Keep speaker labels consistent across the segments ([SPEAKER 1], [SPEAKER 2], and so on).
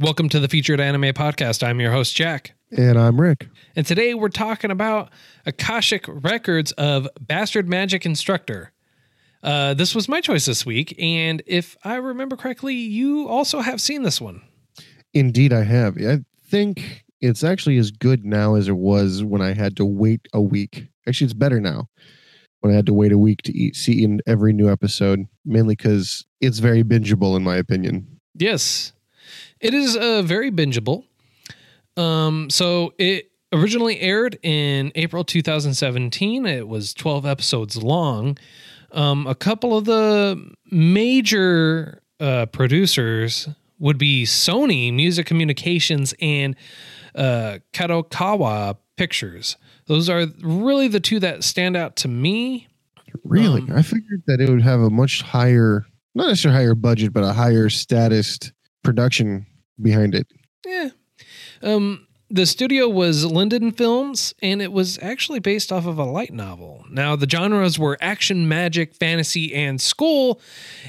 [SPEAKER 1] Welcome to the Featured Anime Podcast. I'm your host, Jack.
[SPEAKER 2] And I'm Rick.
[SPEAKER 1] And today we're talking about Akashic Records of Bastard Magic Instructor. Uh, this was my choice this week. And if I remember correctly, you also have seen this one.
[SPEAKER 2] Indeed, I have. I think it's actually as good now as it was when I had to wait a week. Actually, it's better now when I had to wait a week to eat, see in every new episode, mainly because it's very bingeable, in my opinion.
[SPEAKER 1] Yes, it is uh, very bingeable. Um, so it originally aired in April 2017. It was 12 episodes long. Um, a couple of the major uh, producers would be Sony Music Communications and uh, Kadokawa Pictures. Those are really the two that stand out to me.
[SPEAKER 2] Really?
[SPEAKER 1] Um,
[SPEAKER 2] I figured that it would have a much higher, not necessarily higher budget, but a higher status production behind it.
[SPEAKER 1] Yeah. Um, the studio was Liden Films, and it was actually based off of a light novel. Now, the genres were action, magic, fantasy, and school,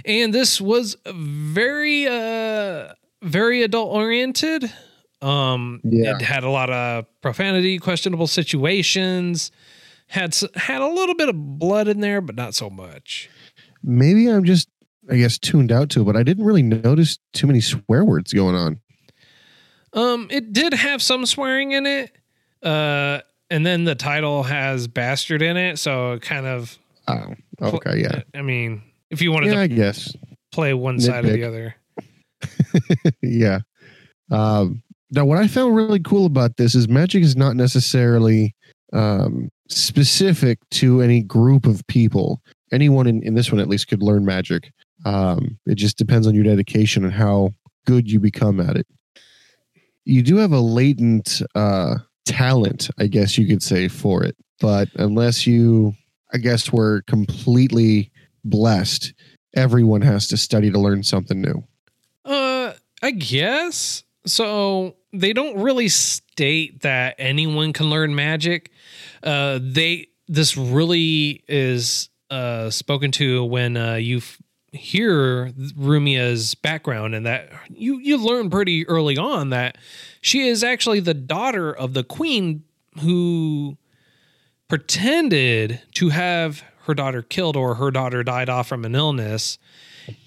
[SPEAKER 1] and this was very, uh, very adult oriented. Um,
[SPEAKER 2] Yeah.
[SPEAKER 1] it had a lot of profanity, questionable situations. Had had a little bit of blood in there, but not so much.
[SPEAKER 2] Maybe I'm just, I guess, tuned out to it, but I didn't really notice too many swear words going on.
[SPEAKER 1] Um, it did have some swearing in it. Uh, and then the title has bastard in it, so it kind of
[SPEAKER 2] Oh, okay, yeah.
[SPEAKER 1] I mean, if you wanted
[SPEAKER 2] Yeah,
[SPEAKER 1] to
[SPEAKER 2] I guess.
[SPEAKER 1] play one side or the other.
[SPEAKER 2] yeah. Um, now, what I found really cool about this is magic is not necessarily um, specific to any group of people. Anyone in, in this one, at least, could learn magic. Um, it just depends on your dedication and how good you become at it. You do have a latent uh, talent, I guess you could say, for it. But unless you, I guess, were completely blessed, everyone has to study to learn something new.
[SPEAKER 1] Uh, I guess so. They don't really state that anyone can learn magic. Uh, they this really is uh spoken to when uh you f- hear Rumia's background and that you you learn pretty early on that she is actually the daughter of the queen who pretended to have her daughter killed or her daughter died off from an illness.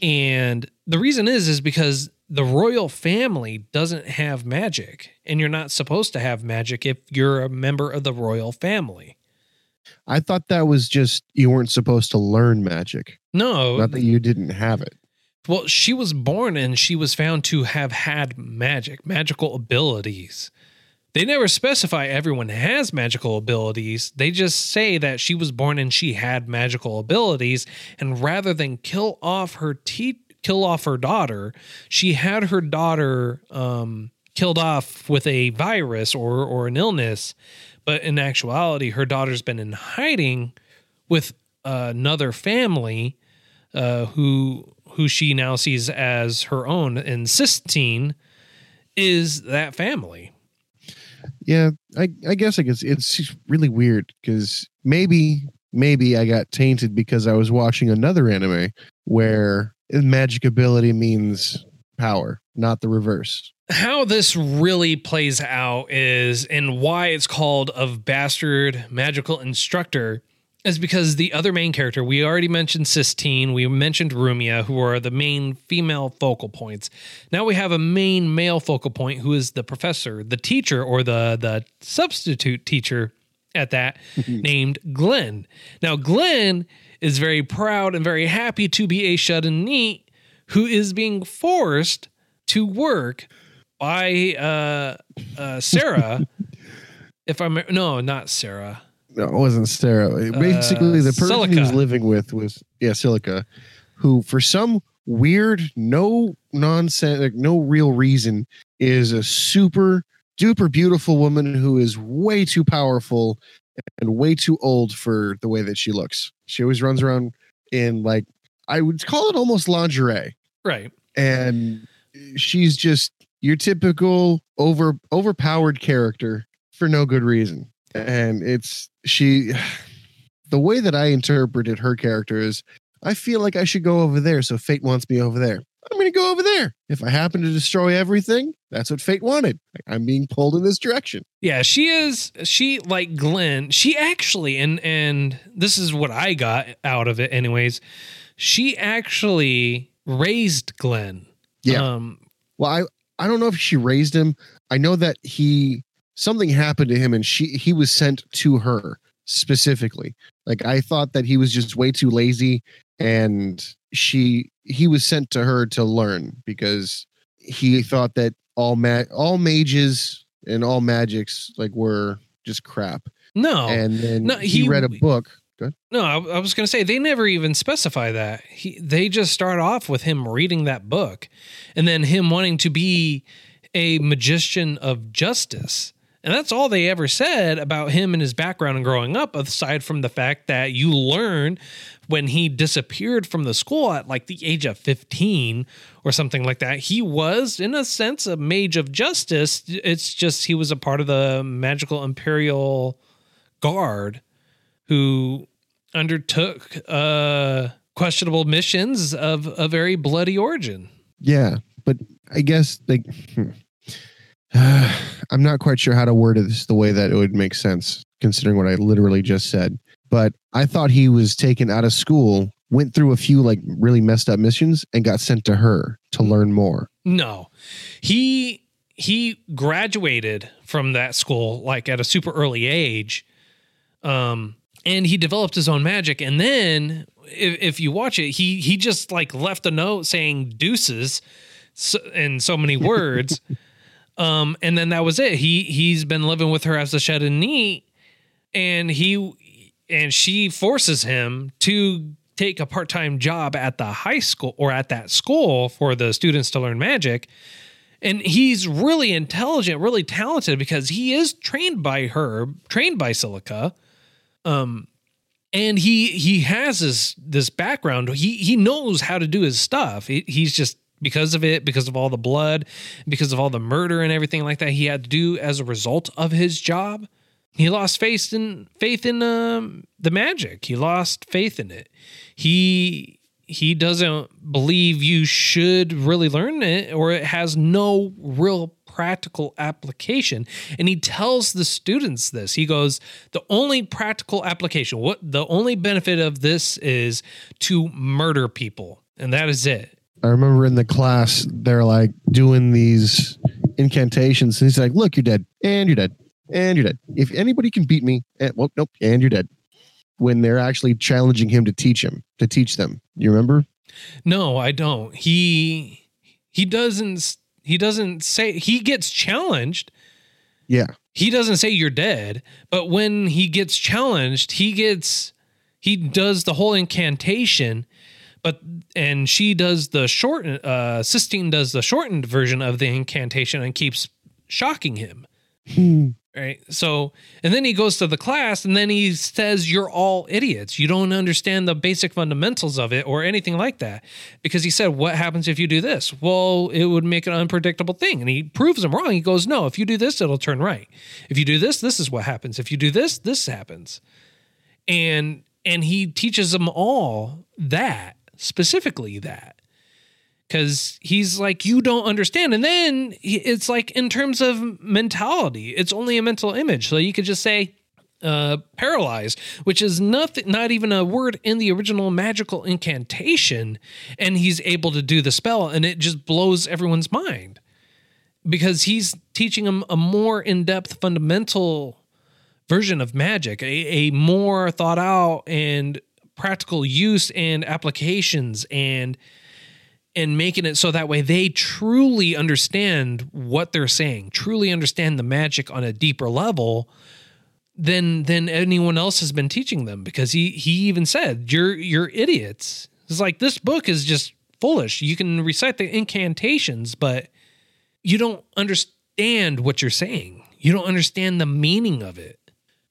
[SPEAKER 1] And the reason is is because the royal family doesn't have magic and you're not supposed to have magic if you're a member of the royal family
[SPEAKER 2] I thought that was just you weren't supposed to learn magic,
[SPEAKER 1] no.
[SPEAKER 2] Not that you didn't have it.
[SPEAKER 1] well she was born and she was found to have had magic magical abilities. They never specify everyone has magical abilities. They just say that she was born and she had magical abilities. And rather than kill off her te- kill off her daughter she had her daughter um, killed off with a virus or or an illness but in actuality her daughter's been in hiding with another family uh, who who she now sees as her own and Sistine is that family
[SPEAKER 2] Yeah, I, I guess I guess it's really weird because maybe maybe I got tainted because I was watching another anime where magic ability means power, not the reverse.
[SPEAKER 1] How this really plays out is and why it's called of bastard magical instructor is because the other main character we already mentioned Sistine, we mentioned Rumia, who are the main female focal points. Now we have a main male focal point who is the professor, the teacher, or the the substitute teacher at that, named Glenn. Now Glenn is very proud and very happy to be a shut in NEET who is being forced to work by uh, uh, Sarah. if I'm no, not Sarah.
[SPEAKER 2] No, it wasn't Sarah. Basically, the person he was living with was yeah, Celica, who for some weird, no nonsense, like no real reason, is a super duper beautiful woman who is way too powerful and way too old for the way that she looks. She always runs around in like I would call it almost lingerie.
[SPEAKER 1] Right.
[SPEAKER 2] And she's just your typical over overpowered character for no good reason. And it's she the way that I interpreted her character is I feel like I should go over there, so fate wants me over there. I'm going to go over there. If I happen to destroy everything, that's what fate wanted. I'm being pulled in this direction.
[SPEAKER 1] Yeah, she is she like Glenn. She actually and and this is what I got out of it anyways. She actually raised Glenn.
[SPEAKER 2] Yeah.
[SPEAKER 1] Um
[SPEAKER 2] Well, I I don't know if she raised him. I know that he something happened to him and she he was sent to her specifically. Like I thought that he was just way too lazy and she he was sent to her to learn because he thought that all ma- all mages and all magics like were just crap.
[SPEAKER 1] no.
[SPEAKER 2] and then
[SPEAKER 1] no,
[SPEAKER 2] he,
[SPEAKER 1] he-
[SPEAKER 2] read a book. Good.
[SPEAKER 1] No, I, I was going to say they never even specify that. He, they just start off with him reading that book, and then him wanting to be a magician of justice, and that's all they ever said about him and his background and growing up. Aside from the fact that you learn when he disappeared from the school at like the age of fifteen or something like that, he was in a sense a mage of justice. It's just he was a part of the magical imperial guard who undertook uh questionable missions of a very bloody origin.
[SPEAKER 2] Yeah, but I guess like hmm. I'm not quite sure how to word this the way that it would make sense, considering what I literally just said. But I thought he was taken out of school, went through a few like really messed up missions, and got sent to her to learn more.
[SPEAKER 1] No. He he graduated from that school like at a super early age. Um and he developed his own magic. And then if, if you watch it he he just like left a note saying deuces so, in so many words. Um and then that was it. He he's been living with her as a shed and NEET and he and she forces him to take a part-time job at the high school or at that school for the students to learn magic. And he's really intelligent really talented because he is trained by her trained by Celica um and he he has this this background. He he knows how to do his stuff. He, he's just because of it because of all the blood because of all the murder and everything like that he had to do as a result of his job he lost faith in faith in um, the magic. He lost faith in it. He he doesn't believe you should really learn it or it has no real practical application and he tells the students this he goes the only practical application what the only benefit of this is to murder people and that is it
[SPEAKER 2] I remember in the class they're like doing these incantations, and he's like, "Look, you're dead, and you're dead, and you're dead. If anybody can beat me, and, well, nope, and you're dead." When they're actually challenging him to teach him, to teach them, you remember?
[SPEAKER 1] no i don't he he doesn't he doesn't say he gets challenged.
[SPEAKER 2] Yeah,
[SPEAKER 1] he doesn't say you're dead, but when he gets challenged, he gets he does the whole incantation, but and she does the short uh Sistine does the shortened version of the incantation and keeps shocking him. Right. So, and then he goes to the class and then he says, You're all idiots. You don't understand the basic fundamentals of it or anything like that. Because he said, What happens if you do this? Well, it would make an unpredictable thing. And he proves him wrong. He goes, No, if you do this, it'll turn right. If you do this, this is what happens. If you do this, this happens. And and he teaches them all that, specifically that because he's like you don't understand. And then he- it's like in terms of mentality it's only a mental image. So you could just say uh paralyzed which is nothing not even a word in the original magical incantation. And he's able to do the spell and it just blows everyone's mind. Because he's teaching them a more in-depth fundamental version of magic a, a more thought out and practical use and applications and and making it so that way they truly understand what they're saying, truly understand the magic on a deeper level than than anyone else has been teaching them. Because he he even said, "You're you're idiots." It's like this book is just foolish. You can recite the incantations, but you don't understand what you're saying. You don't understand the meaning of it.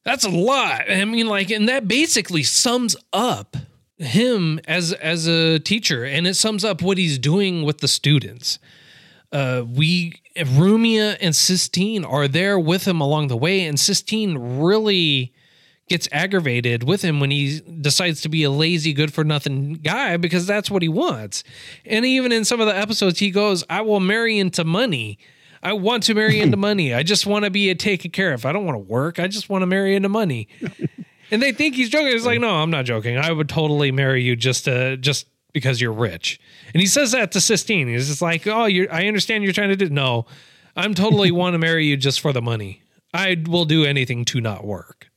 [SPEAKER 1] That's a lot. I mean, like, and that basically sums up him as as a teacher, and it sums up what he's doing with the students. Uh, we Rumia and Sistine are there with him along the way, and Sistine really gets aggravated with him when he decides to be a lazy, good for nothing guy because that's what he wants. And even in some of the episodes, he goes, I will marry into money. I want to marry into money. I just want to be a taken care of. I don't want to work. I just want to marry into money. and they think he's joking. It's like, no, I'm not joking. I would totally marry you just to just because you're rich. And he says that to Sistine. He's just like, oh, you I understand you're trying to do. No, I'm totally want to marry you just for the money. I will do anything to not work.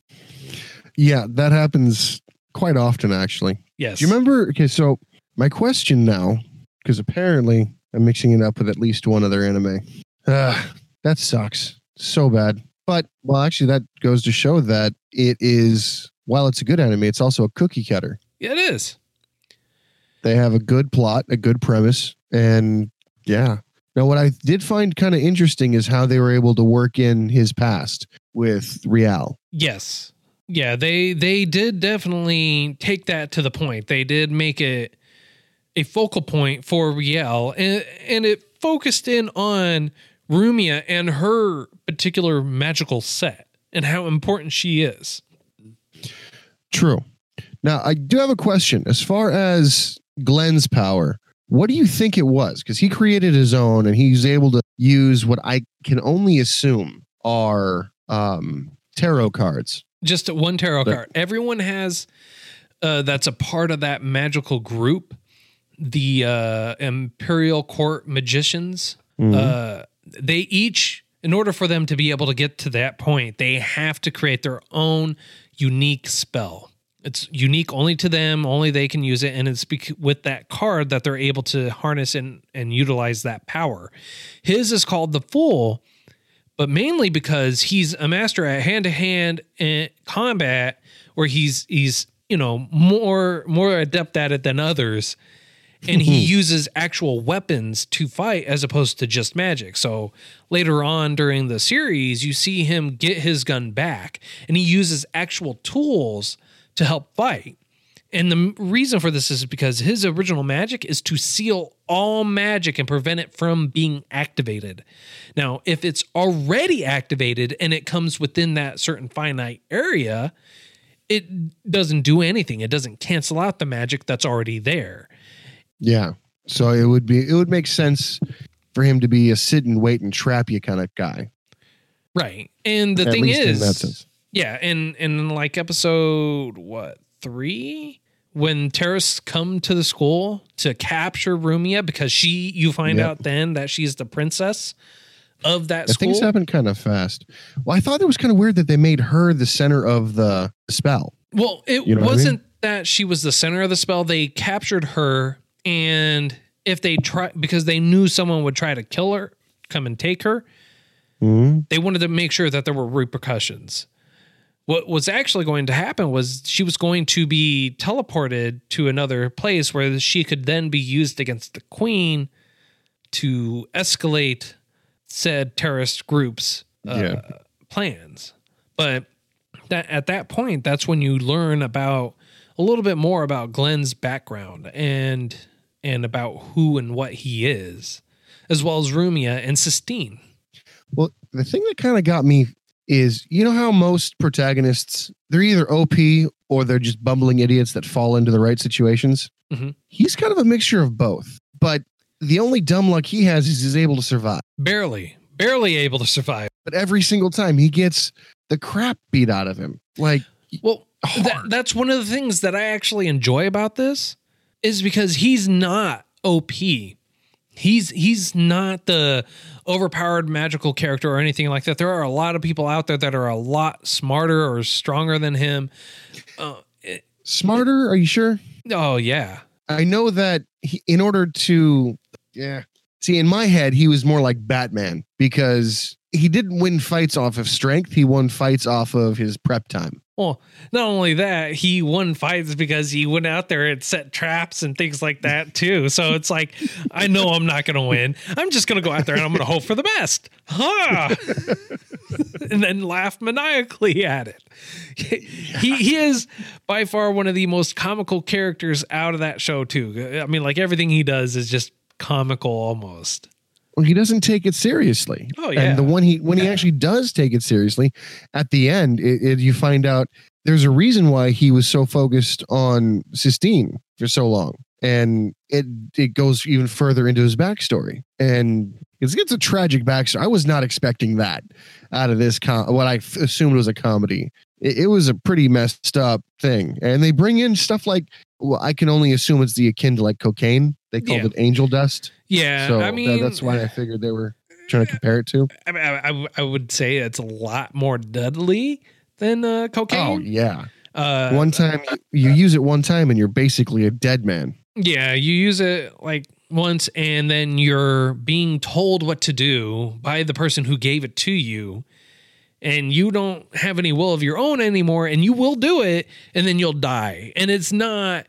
[SPEAKER 2] Yeah, that happens quite often, actually.
[SPEAKER 1] Yes.
[SPEAKER 2] Do you remember? Okay, so my question now, because apparently I'm mixing it up with at least one other anime. Uh, that sucks so bad. But, well, actually, that goes to show that it is, while it's a good anime, it's also a cookie cutter.
[SPEAKER 1] Yeah, it is.
[SPEAKER 2] They have a good plot, a good premise, and yeah. Now, what I did find kind of interesting is how they were able to work in his past with Rial.
[SPEAKER 1] Yes. Yeah, they they did definitely take that to the point. They did make it a focal point for Riel and and it focused in on Rumia and her particular magical set and how important she is.
[SPEAKER 2] True. Now, I do have a question. As far as Glenn's power, what do you think it was? Because he created his own and he's able to use what I can only assume are um, tarot cards.
[SPEAKER 1] Just one tarot card. Everyone has uh, that's a part of that magical group. The uh, Imperial Court magicians. Uh, they each, in order for them to be able to get to that point, they have to create their own unique spell. It's unique only to them, only they can use it, and it's with that card that they're able to harness and, and utilize that power. His is called the Fool, but mainly because he's a master at hand to hand combat, where he's he's you know more more adept at it than others, and he mm-hmm. uses actual weapons to fight as opposed to just magic. So later on during the series, you see him get his gun back, and he uses actual tools to help fight. And the reason for this is because his original magic is to seal all magic and prevent it from being activated. Now, if it's already activated and it comes within that certain finite area, it doesn't do anything. It doesn't cancel out the magic that's already there.
[SPEAKER 2] Yeah. So it would be it would make sense for him to be a sit and wait and trap you kind of guy.
[SPEAKER 1] Right. And the
[SPEAKER 2] At
[SPEAKER 1] thing is,
[SPEAKER 2] that sense.
[SPEAKER 1] yeah, and and like episode what three, when terrorists come to the school to capture Rumia because she, you find
[SPEAKER 2] Yep.
[SPEAKER 1] out then that she's the princess of that
[SPEAKER 2] Yeah,
[SPEAKER 1] school.
[SPEAKER 2] things happen kind of fast. Well, I thought it was kind of weird that they made her the center of the spell.
[SPEAKER 1] Well, it
[SPEAKER 2] You know what I mean?
[SPEAKER 1] wasn't that she was the center of the spell. They captured her, and if they try because they knew someone would try to kill her, come and take her,
[SPEAKER 2] Mhm.
[SPEAKER 1] they wanted to make sure that there were repercussions. What was actually going to happen was she was going to be teleported to another place where she could then be used against the queen to escalate said terrorist groups' uh,
[SPEAKER 2] Yeah.
[SPEAKER 1] plans. But that at that point, that's when you learn about a little bit more about Glenn's background and and about who and what he is, as well as Rumia and Sistine.
[SPEAKER 2] Well, the thing that kind of got me is you know how most protagonists they're either OP or they're just bumbling idiots that fall into the right situations.
[SPEAKER 1] Mhm.
[SPEAKER 2] He's kind of a mixture of both, but the only dumb luck he has is he's able to survive.
[SPEAKER 1] Barely, barely able to survive.
[SPEAKER 2] But every single time he gets the crap beat out of him, like
[SPEAKER 1] Well, that, that's one of the things that I actually enjoy about this is because he's not OP. He's he's not the overpowered magical character or anything like that. There are a lot of people out there that are a lot smarter or stronger than him. Uh, it-
[SPEAKER 2] smarter. Are you sure?
[SPEAKER 1] oh yeah,
[SPEAKER 2] I know that he, in order to, yeah. See, in my head, he was more like Batman because he didn't win fights off of strength. He won fights off of his prep time.
[SPEAKER 1] Well, not only that, he won fights because he went out there and set traps and things like that too. So it's like, I know I'm not going to win. I'm just going to go out there and I'm going to hope for the best. Huh? and then laugh maniacally at it. He, he is by far one of the most comical characters out of that show too. I mean, like everything he does is just comical almost.
[SPEAKER 2] He doesn't take it seriously.
[SPEAKER 1] Oh, yeah.
[SPEAKER 2] And the one he when he actually does take it seriously, at the end, it, it, you find out there's a reason why he was so focused on Sistine for so long, and it it goes even further into his backstory, and it's it's a tragic backstory. I was not expecting that out of this com- what I f- assumed was a comedy. It, it was a pretty messed up thing, and they bring in stuff like well, I can only assume it's the akin to like cocaine. They called
[SPEAKER 1] Yeah.
[SPEAKER 2] it angel dust.
[SPEAKER 1] Yeah,
[SPEAKER 2] So
[SPEAKER 1] I mean,
[SPEAKER 2] that's why I figured they were trying to compare it to.
[SPEAKER 1] I, mean, I, I, would say it's a lot more deadly than uh,
[SPEAKER 2] Oh
[SPEAKER 1] cocaine.
[SPEAKER 2] yeah,
[SPEAKER 1] uh,
[SPEAKER 2] one time you, you use it one time and you're basically a dead man.
[SPEAKER 1] yeah, you use it like once, and then you're being told what to do by the person who gave it to you, and you don't have any will of your own anymore, and you will do it, and then you'll die, and it's not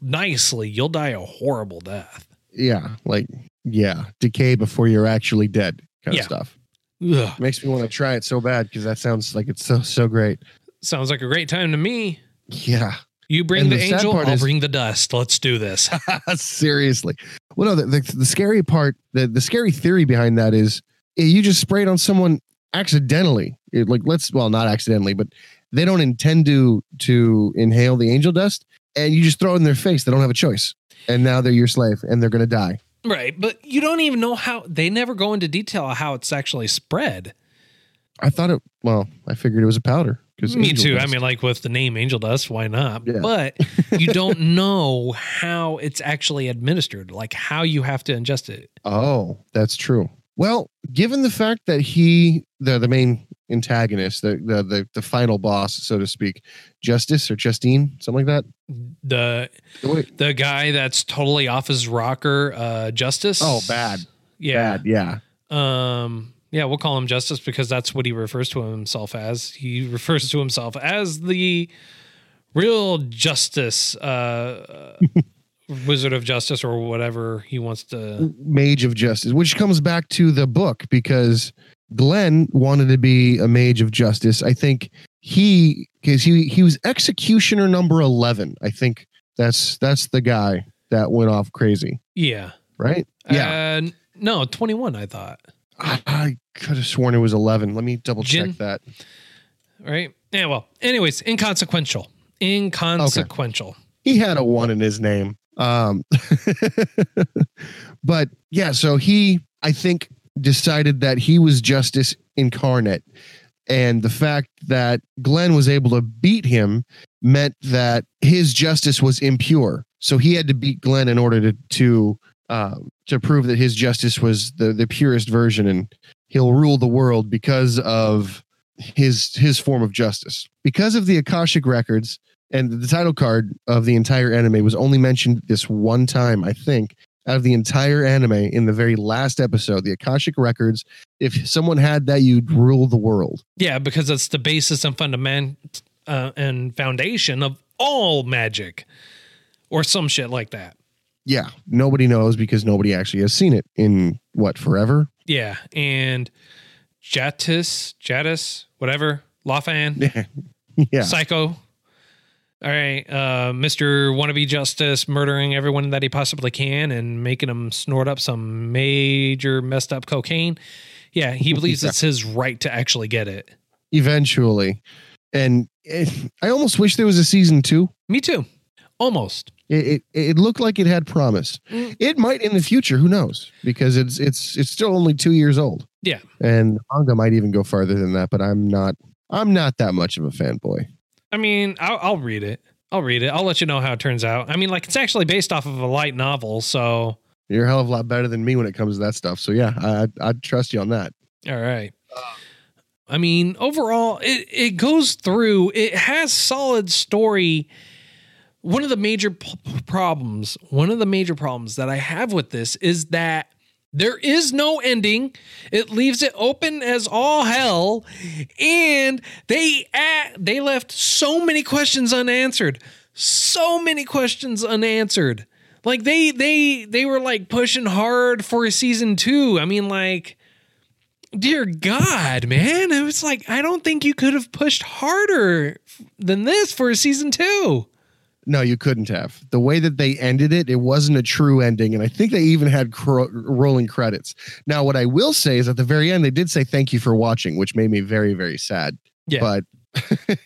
[SPEAKER 1] nicely. You'll die a horrible death.
[SPEAKER 2] Yeah, like yeah, decay before you're actually dead kind
[SPEAKER 1] Yeah.
[SPEAKER 2] of stuff.
[SPEAKER 1] Ugh.
[SPEAKER 2] Makes me want to try it so bad because that sounds like it's so so great.
[SPEAKER 1] Sounds like a great time to me.
[SPEAKER 2] Yeah,
[SPEAKER 1] You bring the,
[SPEAKER 2] the
[SPEAKER 1] angel, I'll
[SPEAKER 2] is-
[SPEAKER 1] bring the dust. Let's do this.
[SPEAKER 2] seriously. Well, no, the, the the scary part, the the scary theory behind that is eh, you just sprayed on someone accidentally. It, like let's well, not accidentally, but they don't intend to to inhale the angel dust, and you just throw it in their face. They don't have a choice, and now they're your slave, and they're gonna die.
[SPEAKER 1] Right, but you don't even know how they never go into detail how it's actually spread.
[SPEAKER 2] I thought it. Well, I figured it was a powder because
[SPEAKER 1] Me too. I mean, like with the name Angel Dust, why not?
[SPEAKER 2] Yeah.
[SPEAKER 1] But you don't know how it's actually administered, like how you have to ingest it.
[SPEAKER 2] Oh, that's true. Well, given the fact that he, the the main antagonist, the the the, the final boss, so to speak, Justice or Justine, something like that.
[SPEAKER 1] The the guy that's totally off his rocker, uh, Justice.
[SPEAKER 2] Oh, bad.
[SPEAKER 1] Yeah.
[SPEAKER 2] Bad, yeah.
[SPEAKER 1] Um. Yeah, we'll call him Justice because that's what he refers to himself as. He refers to himself as the real Justice, uh, uh, Wizard of Justice, or whatever he wants to.
[SPEAKER 2] Mage of Justice, which comes back to the book because Glenn wanted to be a Mage of Justice. I think he because he he was executioner number eleven. I think that's that's the guy that went off crazy,
[SPEAKER 1] Yeah.
[SPEAKER 2] right? Yeah,
[SPEAKER 1] Uh, no, twenty one. I thought.
[SPEAKER 2] I, I could have sworn it was eleven. Let me double check that.
[SPEAKER 1] Right. Yeah. Well. Anyways, inconsequential. Inconsequential.
[SPEAKER 2] he had a one in his name. Um, but yeah, so he, I think, decided that he was justice incarnate. And the fact that Glenn was able to beat him meant that his justice was impure. So he had to beat Glenn in order to to um, to prove that his justice was the the purest version, and he'll rule the world because of his his form of justice. Because of the Akashic records, and the title card of the entire anime was only mentioned this one time, I think, out of the entire anime in the very last episode. The Akashic records. If someone had that, you'd rule the world.
[SPEAKER 1] Yeah, because it's the basis and fundament uh, and foundation of all magic, or some shit like that.
[SPEAKER 2] Yeah, nobody knows because nobody actually has seen it in what forever.
[SPEAKER 1] Yeah, and Jatis, Jatis, whatever, Lafan,
[SPEAKER 2] yeah,
[SPEAKER 1] Psycho. All right, uh, Mister Wannabe Justice murdering everyone that he possibly can and making them snort up some major messed up cocaine. Yeah, he believes
[SPEAKER 2] Yeah.
[SPEAKER 1] it's his right to actually get it.
[SPEAKER 2] eventually. And it, I almost wish there was a season two.
[SPEAKER 1] Me too, almost.
[SPEAKER 2] It, it it looked like it had promise.
[SPEAKER 1] Mm.
[SPEAKER 2] It might in the future. Who knows? Because it's it's it's still only two years old.
[SPEAKER 1] Yeah.
[SPEAKER 2] and manga might even go farther than that. But I'm not. I'm not that much of a fanboy.
[SPEAKER 1] I mean, I'll, I'll read it. I'll read it. I'll let you know how it turns out. I mean, like it's actually based off of a light novel, so
[SPEAKER 2] You're a hell of a lot better than me when it comes to that stuff. So yeah, I I'd, I'd trust you on that.
[SPEAKER 1] all right. I mean, overall, it it goes through. It has solid story. One of the major p- problems, one of the major problems that I have with this is that There is no ending. It leaves it open as all hell, and they they left so many questions unanswered. So many questions unanswered. Like they they they were like pushing hard for a season 2. I mean like dear god, man. It was like I don't think you could have pushed harder than this for a season 2.
[SPEAKER 2] No, you couldn't have. The way that they ended it, it wasn't a true ending. And I think they even had cro- rolling credits. Now, what I will say is at the very end, they did say thank you for watching, which made me very, very sad.
[SPEAKER 1] Yeah.
[SPEAKER 2] But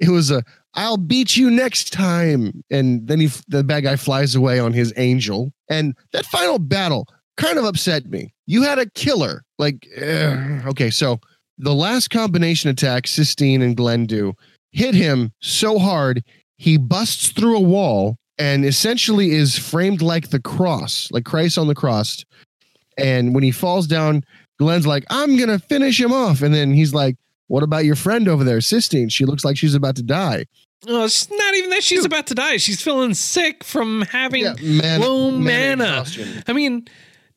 [SPEAKER 2] it was a, I'll beat you next time. And then he, the bad guy flies away on his angel. And that final battle kind of upset me. You had a killer. Like, ugh. okay, so the last combination attack, Sistine and Glenn do, hit him so hard he busts through a wall and essentially is framed like the cross, like Christ on the cross. And when he falls down, Glenn's like, I'm going to finish him off. And then he's like, What about your friend over there, Sistine? She looks like she's about to die.
[SPEAKER 1] Oh, it's not even that she's
[SPEAKER 2] Dude.
[SPEAKER 1] about to die. She's feeling sick from having
[SPEAKER 2] Yeah, man-
[SPEAKER 1] low
[SPEAKER 2] mana
[SPEAKER 1] mana. I mean,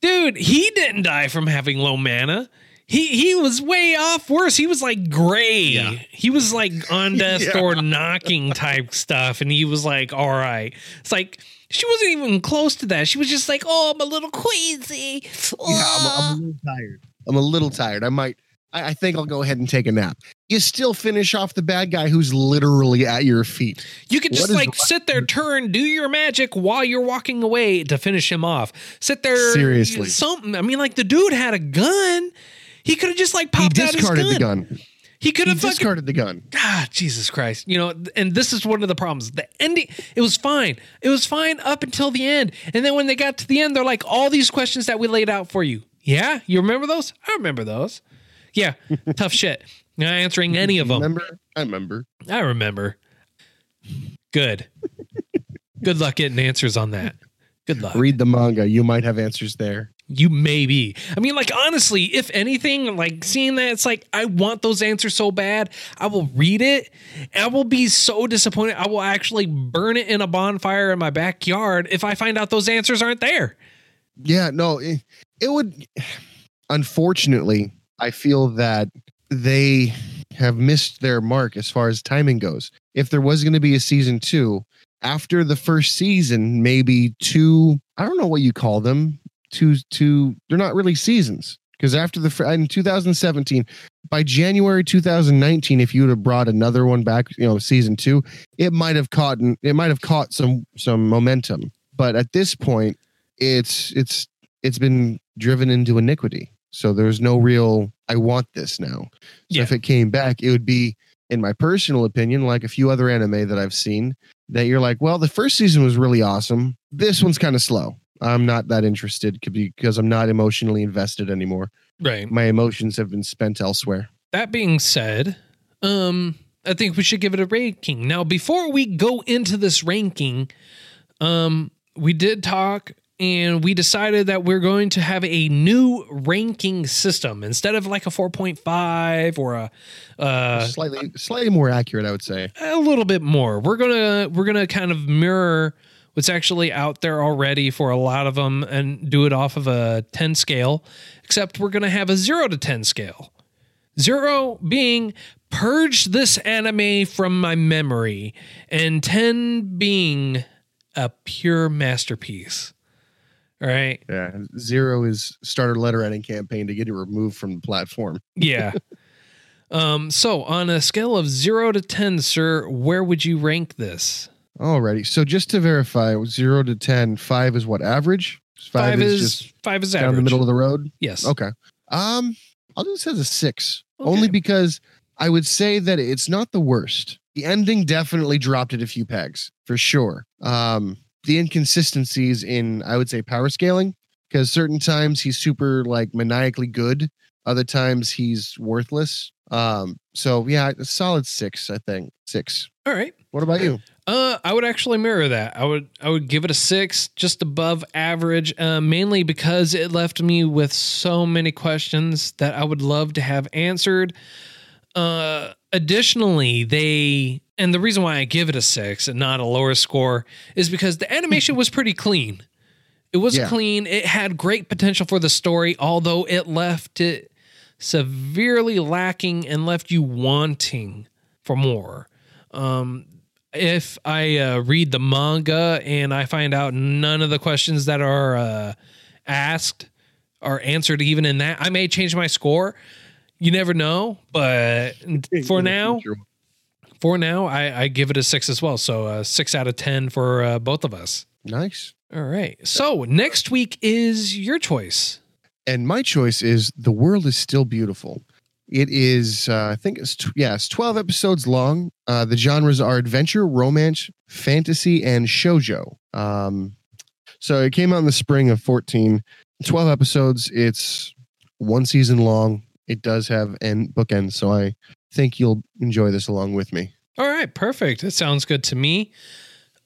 [SPEAKER 1] dude, he didn't die from having low mana. He he was way off worse. He was like gray.
[SPEAKER 2] Yeah.
[SPEAKER 1] He was like on death's
[SPEAKER 2] Yeah.
[SPEAKER 1] door knocking type stuff, and he was like, "All right." It's like she wasn't even close to that. She was just like, "Oh, I'm a little queasy."
[SPEAKER 2] Yeah, I'm, I'm a oh. little tired. I'm a little tired. I might, I, I think I'll go ahead and take a nap. You still finish off the bad guy who's literally at your feet.
[SPEAKER 1] You could just
[SPEAKER 2] is
[SPEAKER 1] like sit there, turn, do your magic while you're walking away to finish him off. Sit there,
[SPEAKER 2] Seriously.
[SPEAKER 1] something. I mean, like the dude had a gun. He could have just like
[SPEAKER 2] He
[SPEAKER 1] popped out his
[SPEAKER 2] discarded
[SPEAKER 1] gun.
[SPEAKER 2] the gun.
[SPEAKER 1] He could have fucking.
[SPEAKER 2] discarded the gun.
[SPEAKER 1] Ah, Jesus Christ! You know, and this is one of the problems. The ending, it was fine. It was fine up until the end, and then when they got to the end, they're like, all these questions that we laid out for you. Yeah, you remember those? I remember those. Yeah, tough shit. Not answering any of them.
[SPEAKER 2] Remember? I remember.
[SPEAKER 1] I remember. Good. Good luck getting answers on that. Good luck.
[SPEAKER 2] Read the manga. You might have answers there.
[SPEAKER 1] You may be. I mean, like, honestly, if anything, like seeing that, it's like, I want those answers so bad. I will read it. And I will be so disappointed. I will actually burn it in a bonfire in my backyard if I find out those answers aren't there.
[SPEAKER 2] Yeah, no, it, it would. Unfortunately, I feel that they have missed their mark as far as timing goes. If there was going to be a season two, after the first season, maybe two, I don't know what you call them, two, two, they're not really seasons. Because after the, in 2017, by January 2019, if you would have brought another one back, you know, season two, it might have caught, it might have caught some, some momentum. But at this point, it's, it's, it's been driven into iniquity. So there's no real, I want this now. So
[SPEAKER 1] Yeah.
[SPEAKER 2] if it came back, it would be, in my personal opinion, like a few other anime that I've seen, that you're like, well, the first season was really awesome. This one's kind of slow. I'm not that interested because I'm not emotionally invested anymore.
[SPEAKER 1] Right.
[SPEAKER 2] My emotions have been spent elsewhere.
[SPEAKER 1] That being said, um, I think we should give it a ranking. Now, before we go into this ranking, um, we did talk and we decided that we're going to have a new ranking system instead of like a 4.5 or a uh,
[SPEAKER 2] slightly, slightly more accurate, I would say.
[SPEAKER 1] a little bit more. We're gonna we're gonna kind of mirror what's actually out there already for a lot of them and do it off of a 10 scale, except we're gonna have a zero to 10 scale. Zero being purge this anime from my memory, and 10 being a pure masterpiece. All right.
[SPEAKER 2] Yeah. Zero is starter letter writing campaign to get it removed from the platform.
[SPEAKER 1] Yeah. um, so on a scale of zero to 10, sir, where would you rank this?
[SPEAKER 2] Alrighty. So just to verify, zero to ten, five is what average?
[SPEAKER 1] Five, is,
[SPEAKER 2] just
[SPEAKER 1] five is
[SPEAKER 2] down
[SPEAKER 1] average.
[SPEAKER 2] the middle of the road.
[SPEAKER 1] Yes.
[SPEAKER 2] Okay. Um, I'll do this as a six,
[SPEAKER 1] Okay.
[SPEAKER 2] only because I would say that it's not the worst. The ending definitely dropped it a few pegs for sure. Um, the inconsistencies in I would say power scaling because certain times he's super like maniacally good, other times he's worthless. Um, so yeah, a solid six, I think six.
[SPEAKER 1] All right.
[SPEAKER 2] What about you?
[SPEAKER 1] Uh, I would actually mirror that. I would I would give it a six, just above average, uh, mainly because it left me with so many questions that I would love to have answered. Uh, additionally, they and the reason why I give it a six and not a lower score is because the animation was pretty clean. It was
[SPEAKER 2] Yeah.
[SPEAKER 1] clean. It had great potential for the story, although it left it severely lacking and left you wanting for more. Um, if I uh, read the manga and I find out none of the questions that are uh, asked are answered even in that, I may change my score. You never know, but for now, for now, I, I give it a six as well. So uh, six out of ten for uh, both of us.
[SPEAKER 2] Nice.
[SPEAKER 1] All right. So next week is your choice.
[SPEAKER 2] And my choice is The World is Still Beautiful. It is, uh, I think it's, tw- yeah, it's 12 episodes long. Uh, the genres are adventure, romance, fantasy, and shoujo. Um, so it came out in the spring of 14. 12 episodes. It's one season long. It does have end bookends. So I think you'll enjoy this along with me.
[SPEAKER 1] All right, perfect. That sounds good to me.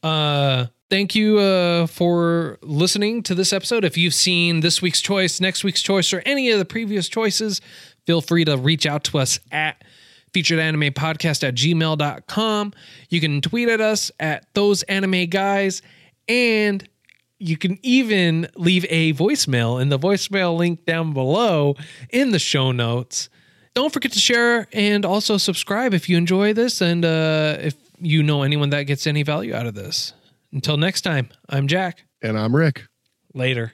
[SPEAKER 1] Uh thank you uh for listening to this episode. If you've seen this week's choice, next week's choice, or any of the previous choices, feel free to reach out to us at featured anime podcast at gmail.com. You can tweet at us at those anime guys and you can even leave a voicemail in the voicemail link down below in the show notes. Don't forget to share and also subscribe if you enjoy this and uh, if you know anyone that gets any value out of this. Until next time, I'm Jack.
[SPEAKER 2] And I'm Rick.
[SPEAKER 1] Later.